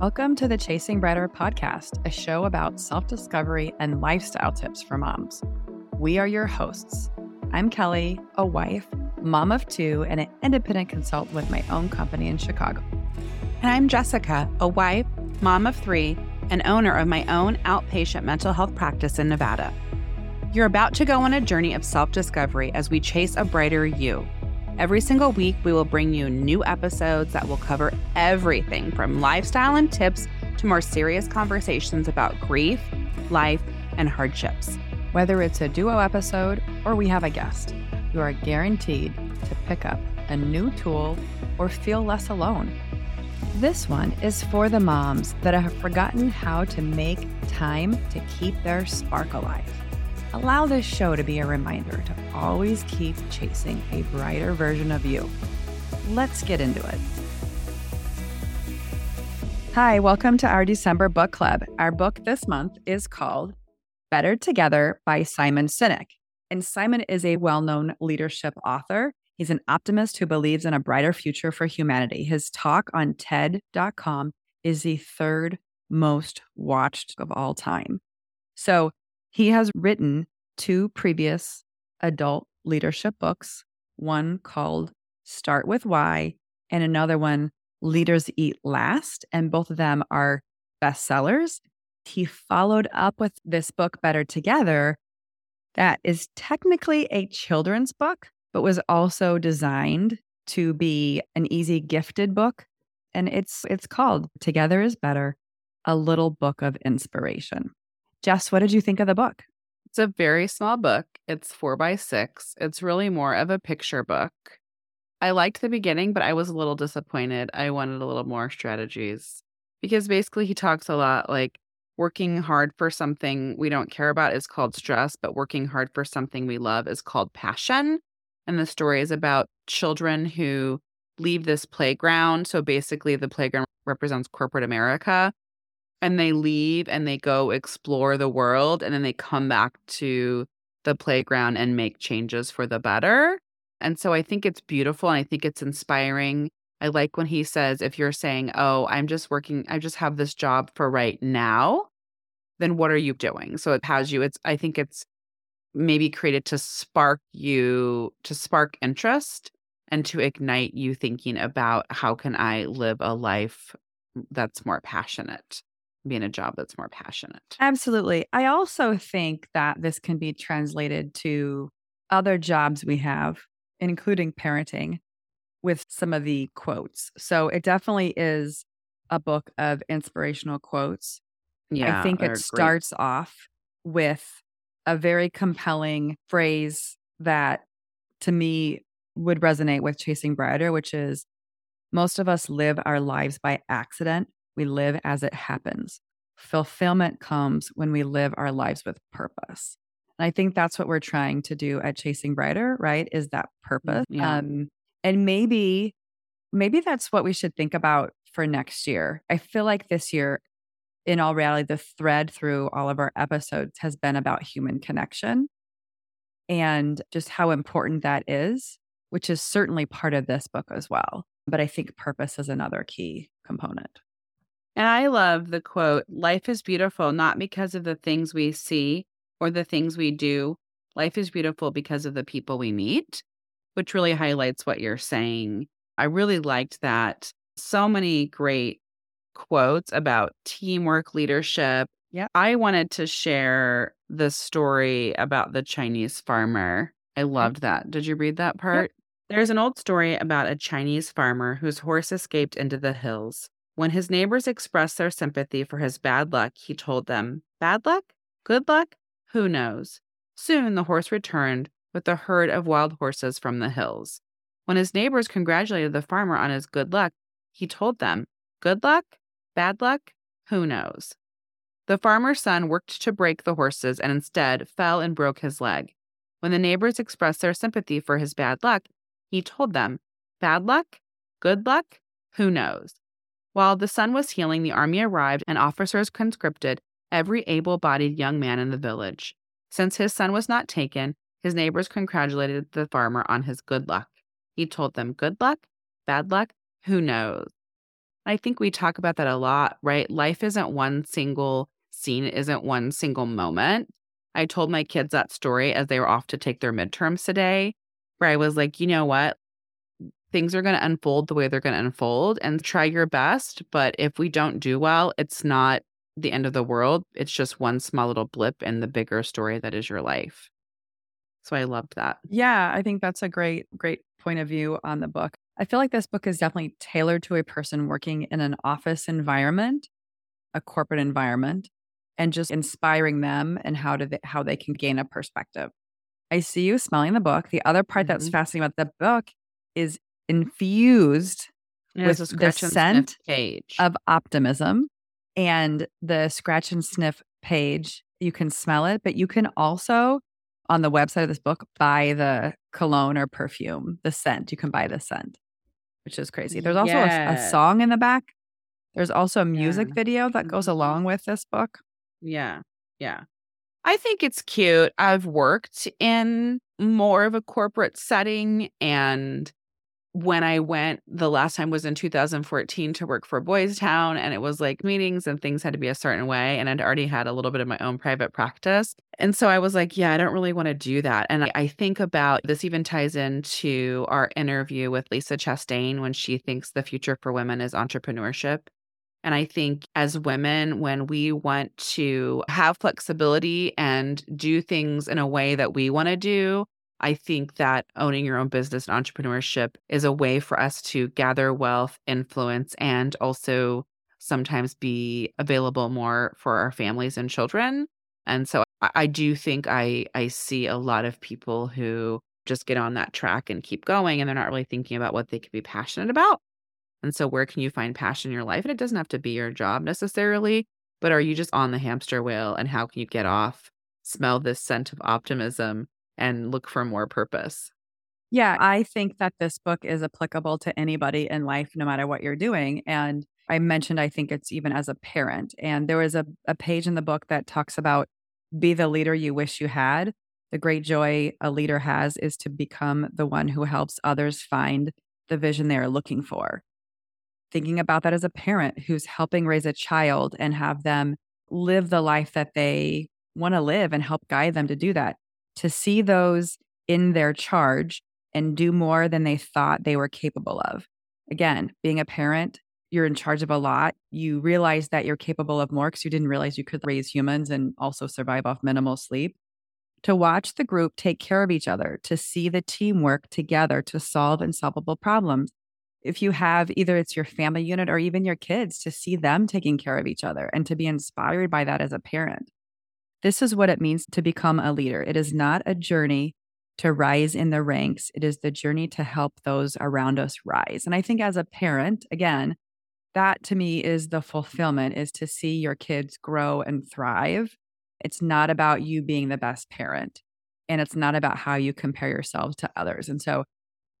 Welcome to the Chasing Brighter podcast, a show about self discovery and lifestyle tips for moms. We are your hosts. I'm Kelly, a wife, mom of two, and an independent consultant with my own company in Chicago. And I'm Jessica, a wife, mom of three, and owner of my own outpatient mental health practice in Nevada. You're about to go on a journey of self discovery as we chase a brighter you. Every single week, we will bring you new episodes that will cover everything from lifestyle and tips to more serious conversations about grief, life, and hardships. Whether it's a duo episode or we have a guest, you are guaranteed to pick up a new tool or feel less alone. This one is for the moms that have forgotten how to make time to keep their spark alive. Allow this show to be a reminder to always keep chasing a brighter version of you. Let's get into it. Hi, welcome to our December book club. Our book this month is called Better Together by Simon Sinek. And Simon is a well known leadership author. He's an optimist who believes in a brighter future for humanity. His talk on TED.com is the third most watched of all time. So he has written two previous adult leadership books, one called Start with Why, and another one, Leaders Eat Last. And both of them are bestsellers. He followed up with this book, Better Together, that is technically a children's book, but was also designed to be an easy gifted book. And it's it's called Together is Better, a little book of inspiration. Jess, what did you think of the book? It's a very small book. It's four by six. It's really more of a picture book. I liked the beginning, but I was a little disappointed. I wanted a little more strategies because basically he talks a lot like working hard for something we don't care about is called stress, but working hard for something we love is called passion. And the story is about children who leave this playground. So basically, the playground represents corporate America and they leave and they go explore the world and then they come back to the playground and make changes for the better. And so I think it's beautiful and I think it's inspiring. I like when he says, if you're saying, oh, I'm just working, I just have this job for right now, then what are you doing? So it has you, it's, I think it's maybe created to spark you, to spark interest and to ignite you thinking about how can I live a life that's more passionate be in a job that's more passionate. Absolutely. I also think that this can be translated to other jobs we have, including parenting, with some of the quotes. So it definitely is a book of inspirational quotes. Yeah. I think it starts great. off with a very compelling phrase that to me would resonate with Chasing Brighter, which is most of us live our lives by accident we live as it happens. Fulfillment comes when we live our lives with purpose. And I think that's what we're trying to do at Chasing Brighter, right? Is that purpose. Yeah. Um, and maybe, maybe that's what we should think about for next year. I feel like this year, in all reality, the thread through all of our episodes has been about human connection and just how important that is, which is certainly part of this book as well. But I think purpose is another key component. And I love the quote Life is beautiful not because of the things we see or the things we do. Life is beautiful because of the people we meet, which really highlights what you're saying. I really liked that. So many great quotes about teamwork, leadership. Yeah. I wanted to share the story about the Chinese farmer. I loved that. Did you read that part? Yep. There's an old story about a Chinese farmer whose horse escaped into the hills. When his neighbors expressed their sympathy for his bad luck, he told them, Bad luck? Good luck? Who knows? Soon the horse returned with a herd of wild horses from the hills. When his neighbors congratulated the farmer on his good luck, he told them, Good luck? Bad luck? Who knows? The farmer's son worked to break the horses and instead fell and broke his leg. When the neighbors expressed their sympathy for his bad luck, he told them, Bad luck? Good luck? Who knows? While the son was healing, the army arrived and officers conscripted every able bodied young man in the village. Since his son was not taken, his neighbors congratulated the farmer on his good luck. He told them, Good luck, bad luck, who knows? I think we talk about that a lot, right? Life isn't one single scene, isn't one single moment. I told my kids that story as they were off to take their midterms today, where I was like, you know what? Things are going to unfold the way they're going to unfold and try your best. But if we don't do well, it's not the end of the world. It's just one small little blip in the bigger story that is your life. So I loved that. Yeah, I think that's a great, great point of view on the book. I feel like this book is definitely tailored to a person working in an office environment, a corporate environment, and just inspiring them and how to they, how they can gain a perspective. I see you smelling the book. The other part mm-hmm. that's fascinating about the book is infused with the scent page of optimism and the scratch and sniff page. You can smell it, but you can also on the website of this book buy the cologne or perfume, the scent. You can buy the scent, which is crazy. There's also a, a, song in the back. There's also a music yeah. video that goes mm-hmm. along with this book. Yeah. Yeah. I think it's cute. I've worked in more of a corporate setting and when I went the last time was in 2014 to work for Boys Town, and it was like meetings and things had to be a certain way. And I'd already had a little bit of my own private practice. And so I was like, yeah, I don't really want to do that. And I, think about this even ties into our interview with Lisa Chastain when she thinks the future for women is entrepreneurship. And I think as women, when we want to have flexibility and do things in a way that we want to do, I think that owning your own business and entrepreneurship is a way for us to gather wealth, influence, and also sometimes be available more for our families and children. And so I, I do think I I see a lot of people who just get on that track and keep going and they're not really thinking about what they could be passionate about. And so where can you find passion in your life? And it doesn't have to be your job necessarily, but are you just on the hamster wheel and how can you get off? Smell this scent of optimism and look for more purpose. Yeah, I think that this book is applicable to anybody in life, no matter what you're doing. And I mentioned, I think it's even as a parent. And there was a, a page in the book that talks about be the leader you wish you had. The great joy a leader has is to become the one who helps others find the vision they are looking for. Thinking about that as a parent who's helping raise a child and have them live the life that they want to live and help guide them to do that to see those in their charge and do more than they thought they were capable of. Again, being a parent, you're in charge of a lot. You realize that you're capable of more because you didn't realize you could raise humans and also survive off minimal sleep. To watch the group take care of each other, to see the team work together to solve unsolvable problems. If you have either it's your family unit or even your kids, to see them taking care of each other and to be inspired by that as a parent. This is what it means to become a leader. It is not a journey to rise in the ranks, it is the journey to help those around us rise. And I think as a parent, again, that to me is the fulfillment is to see your kids grow and thrive. It's not about you being the best parent and it's not about how you compare yourselves to others. And so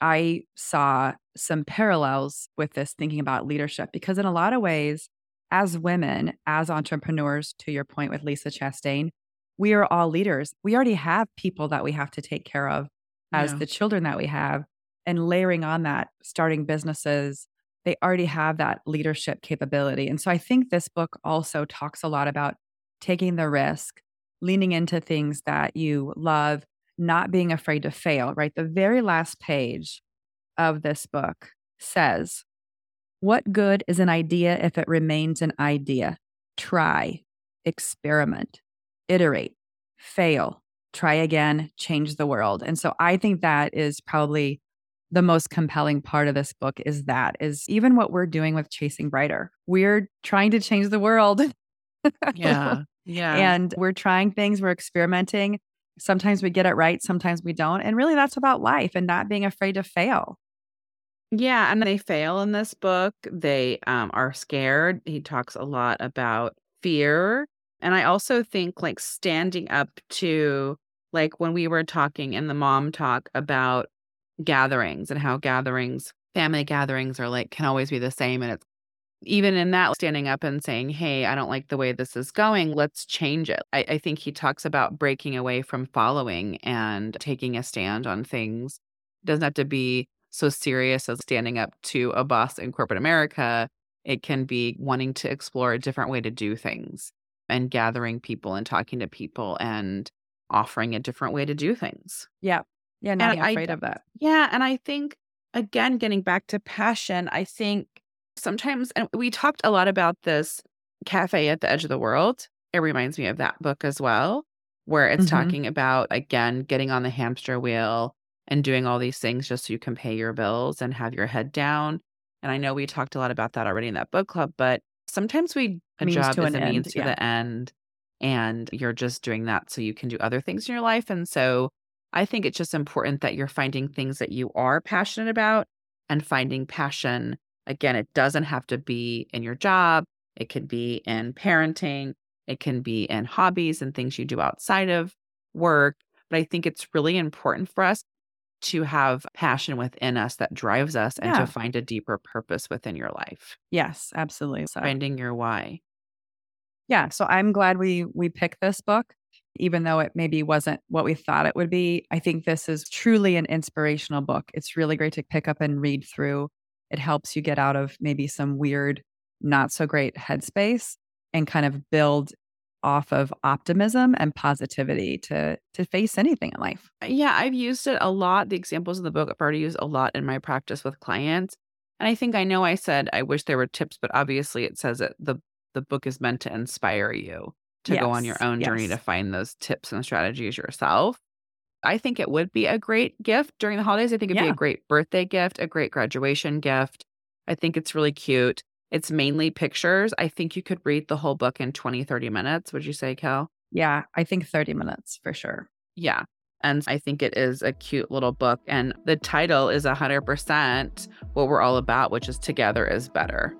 I saw some parallels with this thinking about leadership because in a lot of ways as women, as entrepreneurs, to your point with Lisa Chastain, we are all leaders. We already have people that we have to take care of as yeah. the children that we have. And layering on that, starting businesses, they already have that leadership capability. And so I think this book also talks a lot about taking the risk, leaning into things that you love, not being afraid to fail, right? The very last page of this book says, what good is an idea if it remains an idea? Try, experiment, iterate, fail, try again, change the world. And so I think that is probably the most compelling part of this book is that is even what we're doing with chasing brighter. We're trying to change the world. yeah. Yeah. And we're trying things, we're experimenting. Sometimes we get it right, sometimes we don't. And really that's about life and not being afraid to fail. Yeah, and they fail in this book. They um, are scared. He talks a lot about fear. And I also think like standing up to, like when we were talking in the mom talk about gatherings and how gatherings, family gatherings are like, can always be the same. And it's even in that, standing up and saying, hey, I don't like the way this is going. Let's change it. I, I think he talks about breaking away from following and taking a stand on things. Doesn't have to be so serious as standing up to a boss in corporate America. It can be wanting to explore a different way to do things and gathering people and talking to people and offering a different way to do things. Yeah. Yeah. Not And being I afraid of that. Yeah. And I think, again, getting back to passion, I think sometimes, and we talked a lot about this cafe at the edge of the world. It reminds me of that book as well, where it's Mhm. talking about, again, getting on the hamster wheel and doing all these things just so you can pay your bills and have your head down. And I know we talked a lot about that already in that book club, but sometimes we, a Means job to is a end, means to yeah. the end. And you're just doing that so you can do other things in your life. And so I think it's just important that you're finding things that you are passionate about and finding passion. Again, it doesn't have to be in your job, it could be in parenting, it can be in hobbies and things you do outside of work. But I think it's really important for us to have passion within us that drives us and to find a deeper purpose within your life, Yes, absolutely. So, finding your why. yeah. So I'm glad we we picked this book, even though it maybe wasn't what we thought it would be. I think this is truly an inspirational book. It's really great to pick up and read through. It helps you get out of maybe some weird, not so great headspace and kind of build off of optimism and positivity to to face anything in life. Uh, yeah, I've used it a lot. The examples in the book I've already used a lot in my practice with clients. And I think I know I said I wish there were tips, but obviously it says that the the book is meant to inspire you to go on your Yes, own journey to find those tips and strategies yourself. I think it would be a great gift during the holidays. I think it'd be a great birthday gift, a great graduation gift. I think it's really cute. It's mainly pictures. I think you could read the whole book in 20, 30 minutes. Would you say, Kel? Yeah, I think 30 minutes for sure. Yeah. And I think it is a cute little book. And the title is 100% what we're all about, which is Together is Better.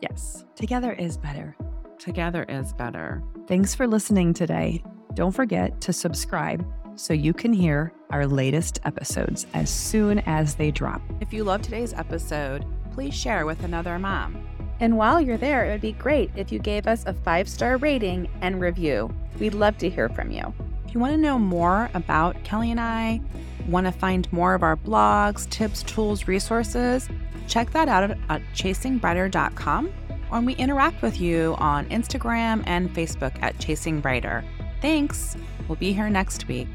Yes. Together is better. Together is better. Thanks for listening today. Don't forget to subscribe so you can hear our latest episodes as soon as they drop. If you love today's episode, please share with another mom. And while you're there, it would be great if you gave us a five star rating and review. We'd love to hear from you. If you want to know more about Kelly and I, want to find more of our blogs, tips, tools, resources, check that out at, chasingbrighter.com. Or we interact with you on Instagram and Facebook at Chasing Brighter. Thanks. We'll be here next week.